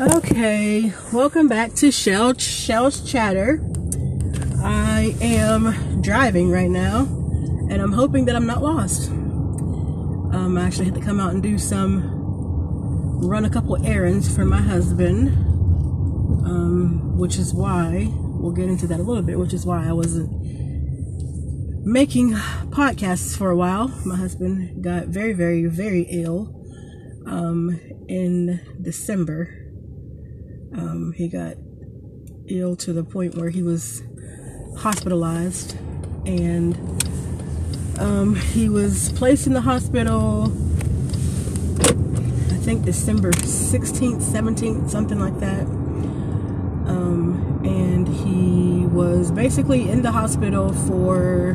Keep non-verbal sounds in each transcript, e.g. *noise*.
Okay, welcome back to Shell Shell's Chatter. I am driving right now, and I'm hoping that I'm not lost. Um, I actually had to come out and do some, run a couple errands for my husband, um, which is why we'll get into that a little bit. Which is why I wasn't making podcasts for a while. My husband got very, very, very ill um, in December um, he got ill to the point where he was hospitalized and um, he was placed in the hospital I think December 16th 17th something like that. Um, and he was basically in the hospital for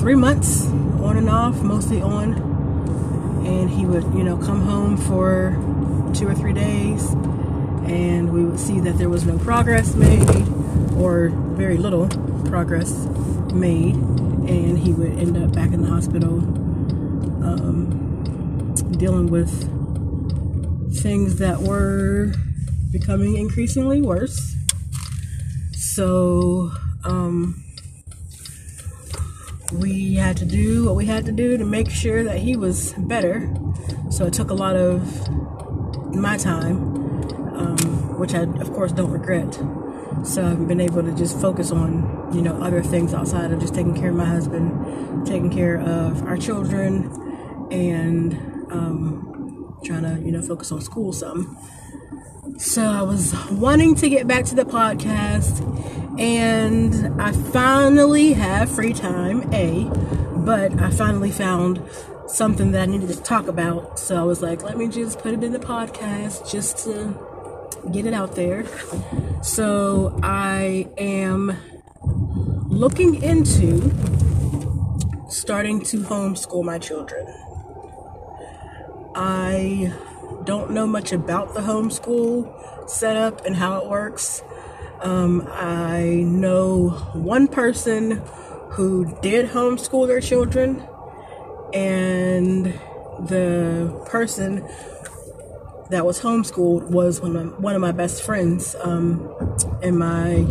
three months on and off mostly on. And he would you know come home for two or three days and we would see that there was no progress made or very little progress made and he would end up back in the hospital um, dealing with things that were becoming increasingly worse. So um, we had to do what we had to do to make sure that he was better. So it took a lot of my time um, which I, of course, don't regret. So I've been able to just focus on, you know, other things outside of just taking care of my husband, taking care of our children, and um, trying to, you know, focus on school some. So I was wanting to get back to the podcast, and I finally have free time, A, but I finally found something that I needed to talk about. So I was like, let me just put it in the podcast just to get it out there. So I am looking into starting to homeschool my children. I don't know much about the homeschool setup and how it works. Um, I know one person who did homeschool their children, and the person that was homeschooled was one of my, one of my best friends um, in my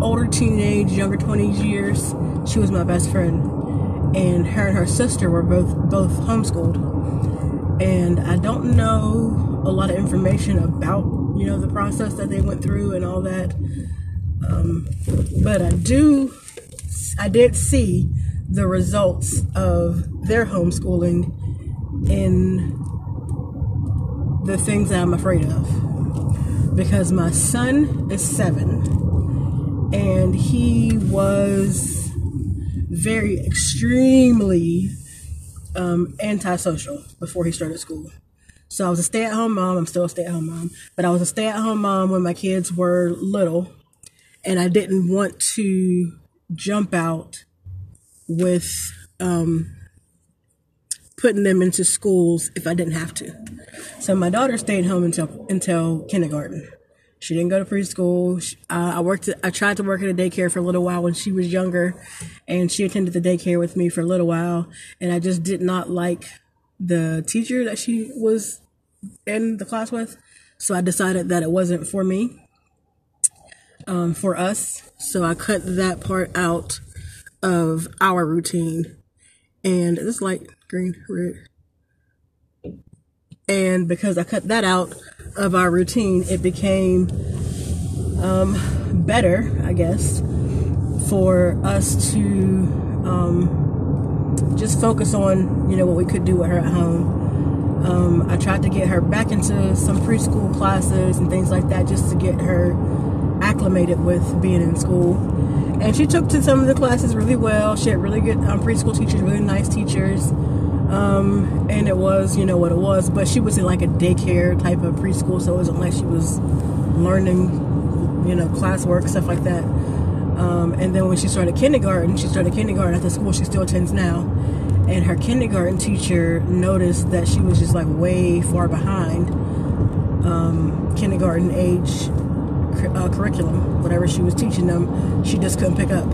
older teenage, younger 20s years. She was my best friend, and her and her sister were both both homeschooled. And I don't know a lot of information about you know the process that they went through and all that, um, but I do I did see the results of their homeschooling in the things I'm afraid of. Because my son is seven and he was very extremely um, antisocial before he started school. So I was a stay at home mom. I'm still a stay at home mom, but I was a stay at home mom when my kids were little, and I didn't want to jump out with um, putting them into schools if I didn't have to. So my daughter stayed home until until kindergarten. She didn't go to preschool. She, uh, I worked. I tried to work at a daycare for a little while when she was younger, and she attended the daycare with me for a little while. And I just did not like the teacher that she was in the class with, so I decided that it wasn't for me, um, for us. So I cut that part out of our routine. And this light green, red. And because I cut that out of our routine, it became um, better, I guess, for us to um, just focus on, you know, what we could do with her at home. Um, I tried to get her back into some preschool classes and things like that just to get her acclimated with being in school. And she took to some of the classes really well. She had really good um, preschool teachers, really nice teachers. Um, and it was, you know, what it was. But she was in like a daycare type of preschool, so it wasn't like she was learning, you know, classwork, stuff like that. Um, and then when she started kindergarten, she started kindergarten at the school she still attends now. And her kindergarten teacher noticed that she was just like way far behind um, kindergarten age uh, curriculum, whatever she was teaching them, she just couldn't pick up.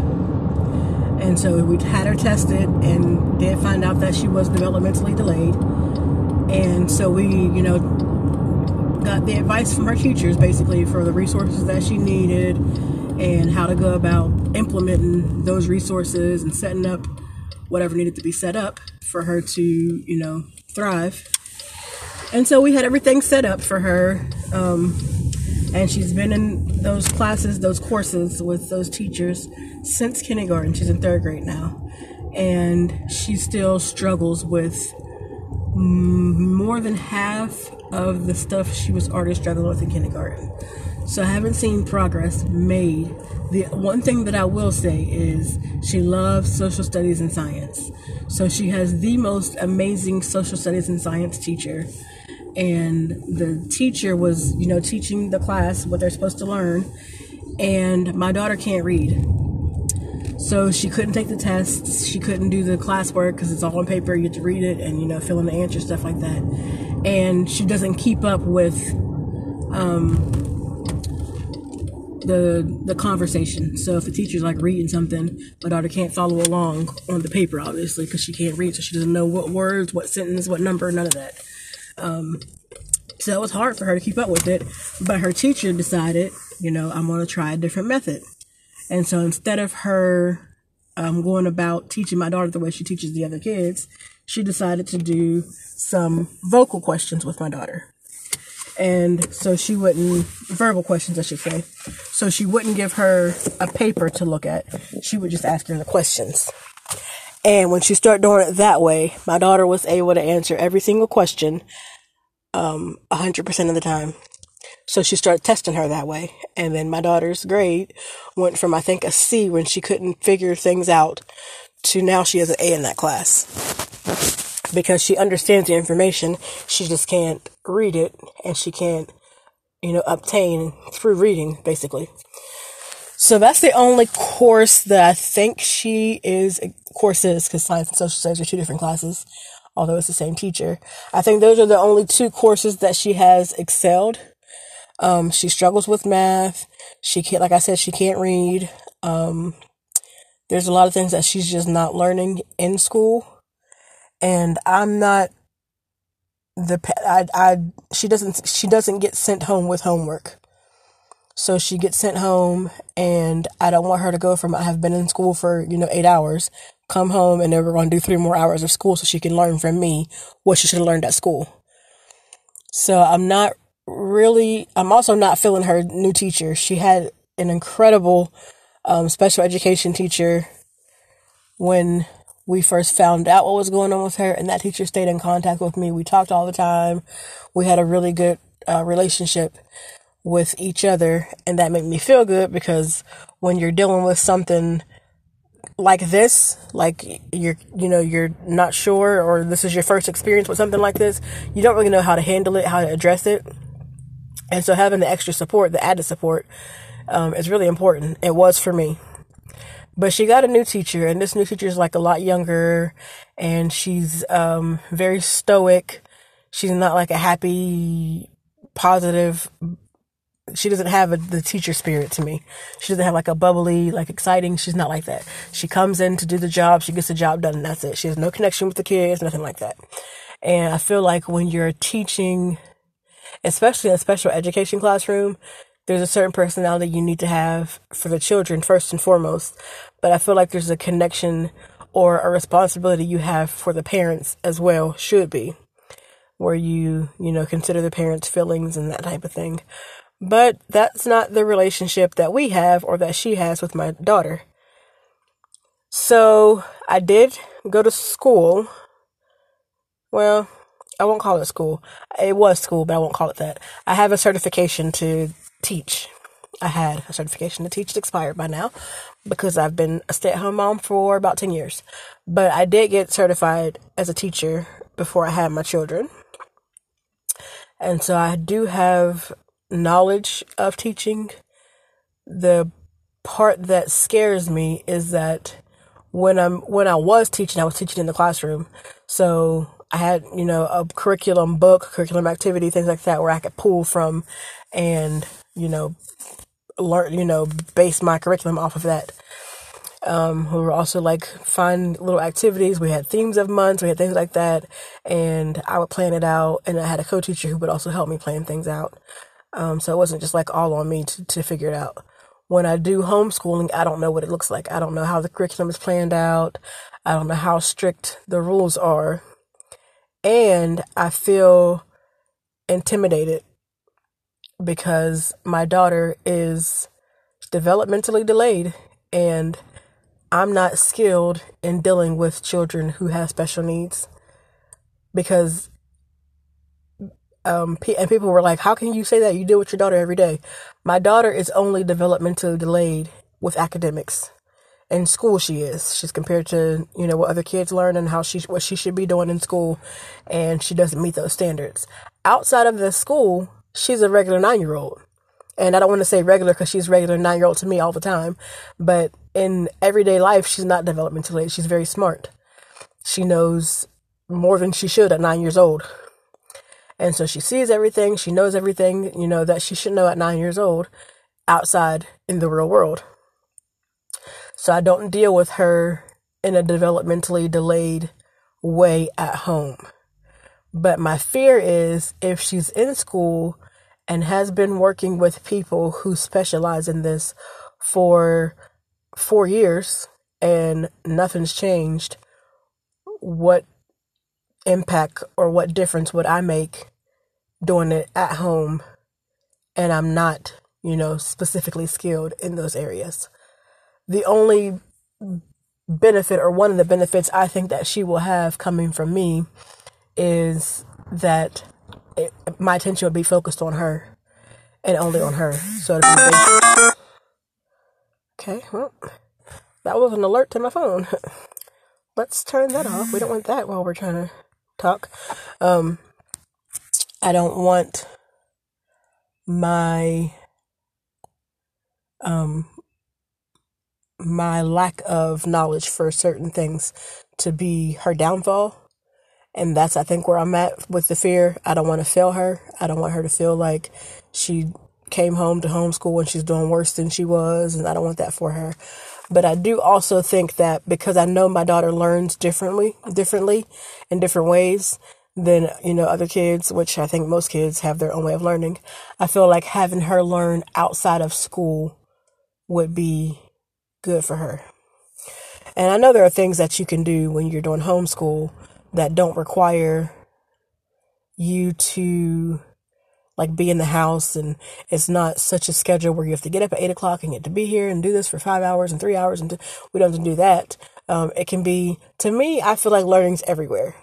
And so we had her tested and did find out that she was developmentally delayed. And so we, you know, got the advice from her teachers basically for the resources that she needed and how to go about implementing those resources and setting up whatever needed to be set up for her to, you know, thrive. And so we had everything set up for her. Um, and she's been in those classes, those courses with those teachers since kindergarten. She's in third grade now. And she still struggles with more than half of the stuff she was already struggling with in kindergarten. So I haven't seen progress made. The one thing that I will say is she loves social studies and science. So she has the most amazing social studies and science teacher and the teacher was, you know, teaching the class what they're supposed to learn, and my daughter can't read. So she couldn't take the tests, she couldn't do the classwork because it's all on paper, you have to read it and, you know, fill in the answers, stuff like that. And she doesn't keep up with um, the the conversation. So if the teacher's like reading something, my daughter can't follow along on the paper, obviously, because she can't read, so she doesn't know what words, what sentence, what number, none of that. Um, so it was hard for her to keep up with it. But her teacher decided, you know, I'm going to try a different method. And so instead of her um, going about teaching my daughter the way she teaches the other kids, she decided to do some vocal questions with my daughter. And so she wouldn't, verbal questions, I should say. So she wouldn't give her a paper to look at. She would just ask her the questions. And when she started doing it that way, my daughter was able to answer every single question um, 100% of the time. So she started testing her that way. And then my daughter's grade went from, I think, a C when she couldn't figure things out to now she has an A in that class. Because she understands the information, she just can't read it and she can't, you know, obtain through reading, basically. So that's the only course that I think she is courses because science and social studies are two different classes, although it's the same teacher. I think those are the only two courses that she has excelled. Um, she struggles with math. She can't, like I said, she can't read. Um, there's a lot of things that she's just not learning in school, and I'm not the I I she doesn't she doesn't get sent home with homework. So she gets sent home, and I don't want her to go from I have been in school for, you know, eight hours, come home, and then we're going to do three more hours of school so she can learn from me what she should have learned at school. So I'm not really, I'm also not feeling her new teacher. She had an incredible um, special education teacher when we first found out what was going on with her, and that teacher stayed in contact with me. We talked all the time. We had a really good uh, relationship with each other and that made me feel good because when you're dealing with something like this like you're you know you're not sure or this is your first experience with something like this you don't really know how to handle it how to address it. And so having the extra support the added support um, is really important. It was for me. But she got a new teacher and this new teacher is like a lot younger and she's um, very stoic. She's not like a happy positive she doesn't have a, the teacher spirit to me. She doesn't have like a bubbly, like exciting. She's not like that. She comes in to do the job. She gets the job done and that's it. She has no connection with the kids, nothing like that. And I feel like when you're teaching, especially in a special education classroom, there's a certain personality you need to have for the children first and foremost. But I feel like there's a connection or a responsibility you have for the parents as well, should be, where you, you know, consider the parents' feelings and that type of thing. But that's not the relationship that we have or that she has with my daughter. So I did go to school. Well, I won't call it school. It was school, but I won't call it that. I have a certification to teach. I had a certification to teach. It expired by now because I've been a stay at home mom for about 10 years. But I did get certified as a teacher before I had my children. And so I do have knowledge of teaching. The part that scares me is that when I'm when I was teaching, I was teaching in the classroom. So I had, you know, a curriculum book, curriculum activity, things like that where I could pull from and, you know, learn, you know, base my curriculum off of that. Um, we were also like find little activities. We had themes of months, we had things like that, and I would plan it out. And I had a co-teacher who would also help me plan things out. Um, so it wasn't just like all on me to, to figure it out. When I do homeschooling, I don't know what it looks like. I don't know how the curriculum is planned out. I don't know how strict the rules are. And I feel intimidated because my daughter is developmentally delayed and I'm not skilled in dealing with children who have special needs because um and people were like how can you say that you deal with your daughter every day my daughter is only developmentally delayed with academics in school she is she's compared to you know what other kids learn and how she what she should be doing in school and she doesn't meet those standards outside of the school she's a regular 9 year old and I don't want to say regular because she's regular nine year old to me all the time, but in everyday life, she's not developmentally. She's very smart. She knows more than she should at nine years old. And so she sees everything, she knows everything, you know, that she should know at nine years old outside in the real world. So I don't deal with her in a developmentally delayed way at home. But my fear is if she's in school and has been working with people who specialize in this for four years and nothing's changed, what impact or what difference would I make doing it at home and I'm not, you know, specifically skilled in those areas? The only benefit or one of the benefits I think that she will have coming from me is that it, my attention would be focused on her and only on her. So okay, well, that was an alert to my phone. *laughs* Let's turn that off. We don't want that while we're trying to talk. Um, I don't want my um my lack of knowledge for certain things to be her downfall and that's, I think, where I'm at with the fear. I don't want to fail her. I don't want her to feel like she came home to homeschool and she's doing worse than she was. And I don't want that for her. But I do also think that because I know my daughter learns differently, differently in different ways than, you know, other kids, which I think most kids have their own way of learning. I feel like having her learn outside of school would be good for her. And I know there are things that you can do when you're doing homeschool that don't require you to like be in the house and it's not such a schedule where you have to get up at eight o'clock and get to be here and do this for five hours and three hours and we don't have to do that. Um, it can be, to me, I feel like learning's everywhere.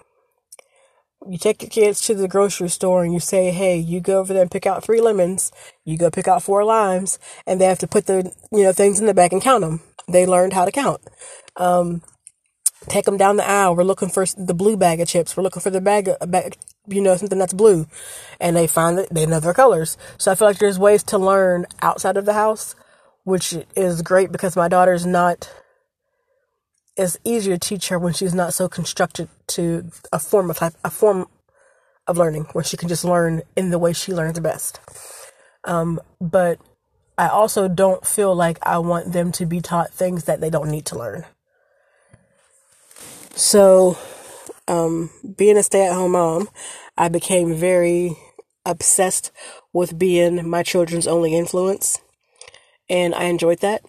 You take your kids to the grocery store and you say, Hey, you go over there and pick out three lemons. You go pick out four limes and they have to put the, you know, things in the bag and count them. They learned how to count. Um, Take them down the aisle. We're looking for the blue bag of chips. We're looking for the bag, of, bag you know, something that's blue. And they find that they know their colors. So I feel like there's ways to learn outside of the house, which is great because my daughter's not, it's easier to teach her when she's not so constructed to a form of a form of learning where she can just learn in the way she learns best. Um, but I also don't feel like I want them to be taught things that they don't need to learn. So, um, being a stay at home mom, I became very obsessed with being my children's only influence. And I enjoyed that.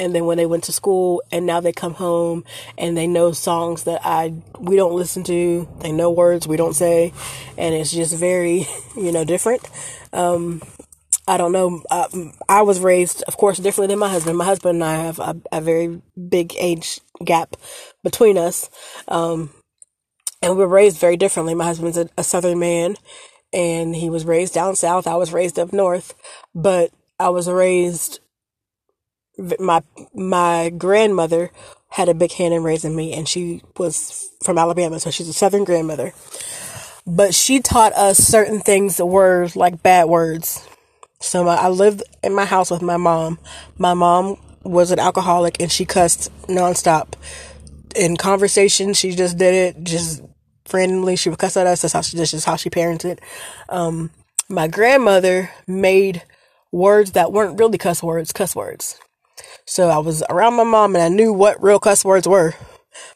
And then when they went to school and now they come home and they know songs that I we don't listen to, they know words we don't say, and it's just very, *laughs* you know, different. Um, I don't know. I, I, was raised, of course, differently than my husband. My husband and I have a, a very big age gap between us. Um, and we were raised very differently. My husband's a, a southern man and he was raised down south. I was raised up north, but I was raised, my, my grandmother had a big hand in raising me and she was from Alabama. So she's a southern grandmother, but she taught us certain things that were like bad words. So my, I lived in my house with my mom. My mom was an alcoholic and she cussed nonstop. In conversation, she just did it just randomly. She would cuss at us. That's how she, that's just how she parented. Um, my grandmother made words that weren't really cuss words, cuss words. So I was around my mom and I knew what real cuss words were.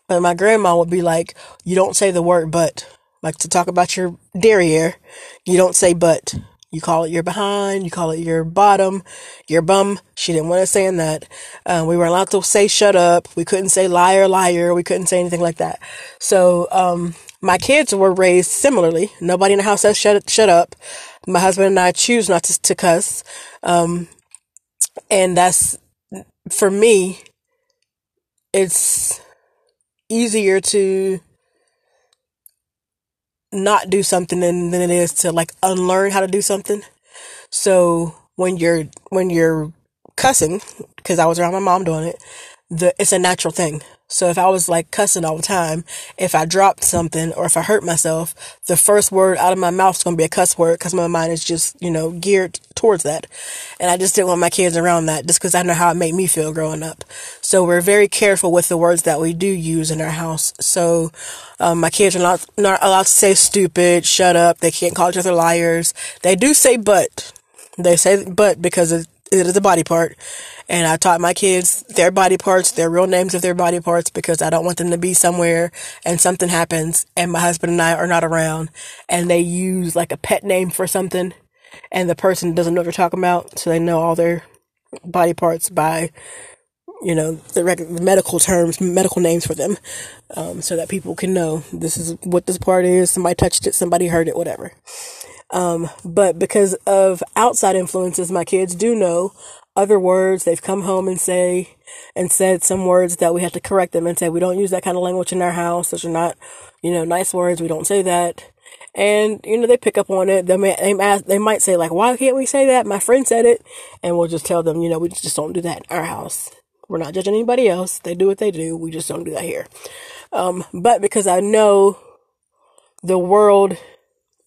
But my grandma would be like, you don't say the word butt. Like to talk about your derriere, you don't say butt. You call it your behind, you call it your bottom, your bum. She didn't want us saying that. Uh, we weren't allowed to say shut up. We couldn't say liar, liar. We couldn't say anything like that. So, um, my kids were raised similarly. Nobody in the house says shut, shut up. My husband and I choose not to, to cuss. Um, and that's, for me, it's easier to not do something than, than it is to like unlearn how to do something. So when you're, when you're cussing, cause I was around my mom doing it, the, it's a natural thing. So if I was like cussing all the time, if I dropped something or if I hurt myself, the first word out of my mouth is going to be a cuss word because my mind is just, you know, geared towards that. And I just didn't want my kids around that just because I know how it made me feel growing up. So we're very careful with the words that we do use in our house. So, um, my kids are not, not allowed to say stupid, shut up. They can't call each other liars. They do say butt. They say butt because it, it is a body part. And I taught my kids their body parts, their real names of their body parts, because I don't want them to be somewhere and something happens and my husband and I are not around and they use like a pet name for something and the person doesn't know what they're talking about. So they know all their body parts by, you know, the, rec- medical terms, medical names for them. Um, so that people can know this is what this part is. Somebody touched it, somebody heard it, whatever. Um, but because of outside influences, my kids do know other words. They've come home and say, and said some words that we have to correct them and say, we don't use that kind of language in our house. Those are not, you know, nice words. We don't say that. And, you know, they pick up on it. They may, they, ask, they might say like, why can't we say that? My friend said it. And we'll just tell them, you know, we just don't do that in our house. We're not judging anybody else. They do what they do. We just don't do that here. Um, but because I know the world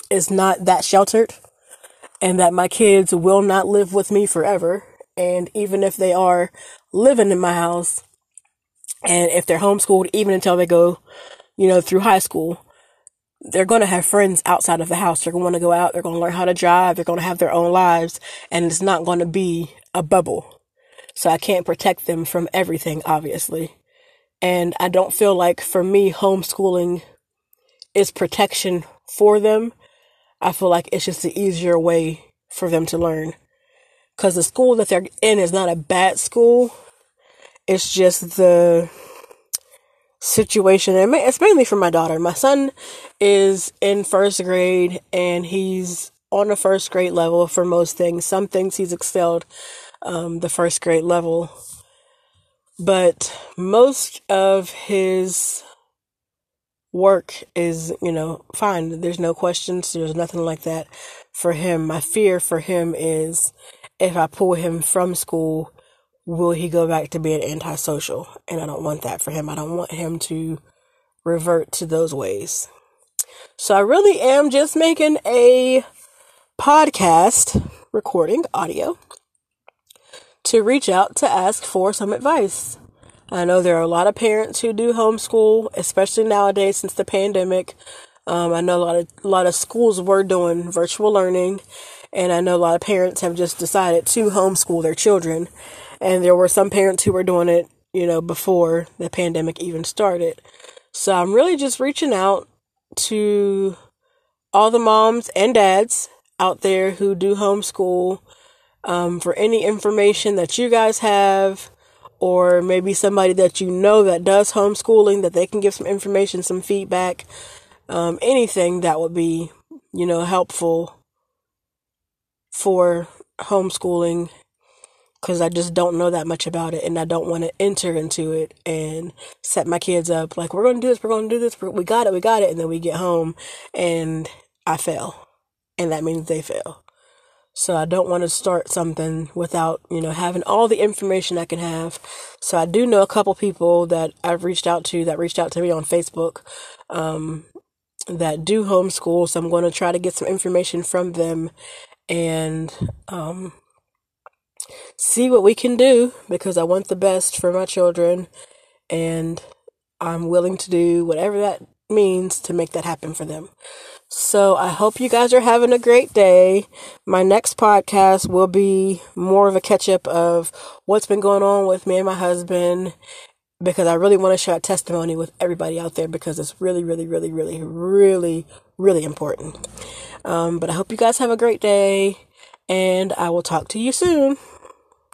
is not that sheltered and that my kids will not live with me forever and even if they are living in my house, and if they're homeschooled, even until they go, you know, through high school, they're going to have friends outside of the house. They're going to go out. They're going to learn how to drive. They're going to have their own lives. And it's not going to be a bubble. So I can't protect them from everything, obviously. And I don't feel like for me, homeschooling is protection for them. I feel like it's just the easier way for them to learn because the school that they're in is not a bad school. It's just the situation, and it's mainly for my daughter. My son is in first grade, and he's on the first grade level for most things. Some things he's excelled um, the first grade level, but most of his work is, you know, fine. There's no questions. There's nothing like that for him. My fear for him is if I pull him from school, will he go back to being antisocial? And I don't want that for him. I don't want him to revert to those ways. So I really am just making a podcast recording audio to reach out to ask for some advice. I know there are a lot of parents who do homeschool, especially nowadays since the pandemic. Um, I know a lot of a lot of schools were doing virtual learning, and I know a lot of parents have just decided to homeschool their children. And there were some parents who were doing it, you know, before the pandemic even started. So I'm really just reaching out to all the moms and dads out there who do homeschool um, for any information that you guys have, or maybe somebody that you know that does homeschooling that they can give some information, some feedback, um, anything that would be, you know, helpful for homeschooling because I just don't know that much about it and I don't want to enter into it and set my kids up like, we're going to do this, we're going to do this, we got it, we got it. And then we get home and I fail. And that means they fail. So I don't want to start something without, you know, having all the information I can have. So I do know a couple people that I've reached out to that reached out to me on Facebook um, that do homeschool. So I'm going to try to get some information from them and um, see what we can do because I want the best for my children and I'm willing to do whatever that means to make that happen for them. So I hope you guys are having a great day. My next podcast will be more of a catch up of what's been going on with me and my husband because I really want to share a testimony with everybody out there because it's really, really, really, really, really, really important. Um, but I hope you guys have a great day and I will talk to you soon.